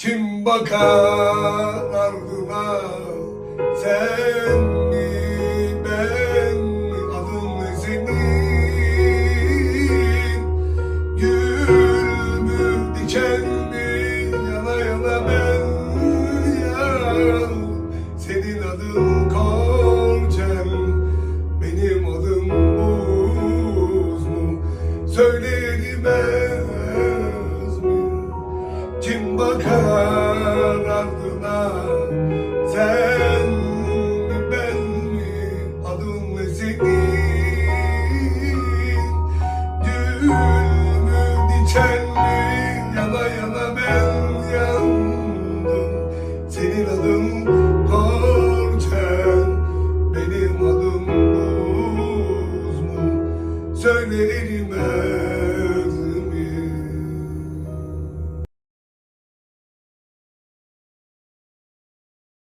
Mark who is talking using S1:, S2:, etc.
S1: Kim bakar ardına? Sen mi ben mi? Adın senin? Gül mü diken mi? Yana yana ben yan Senin adın Korcem benim adım Buz mu bakar ardına Sen mi ben mi adım ve senin Düğümü diken mi yana yana ben yandım. Senin adın Korken benim adım Buz mu? Söylerim ben.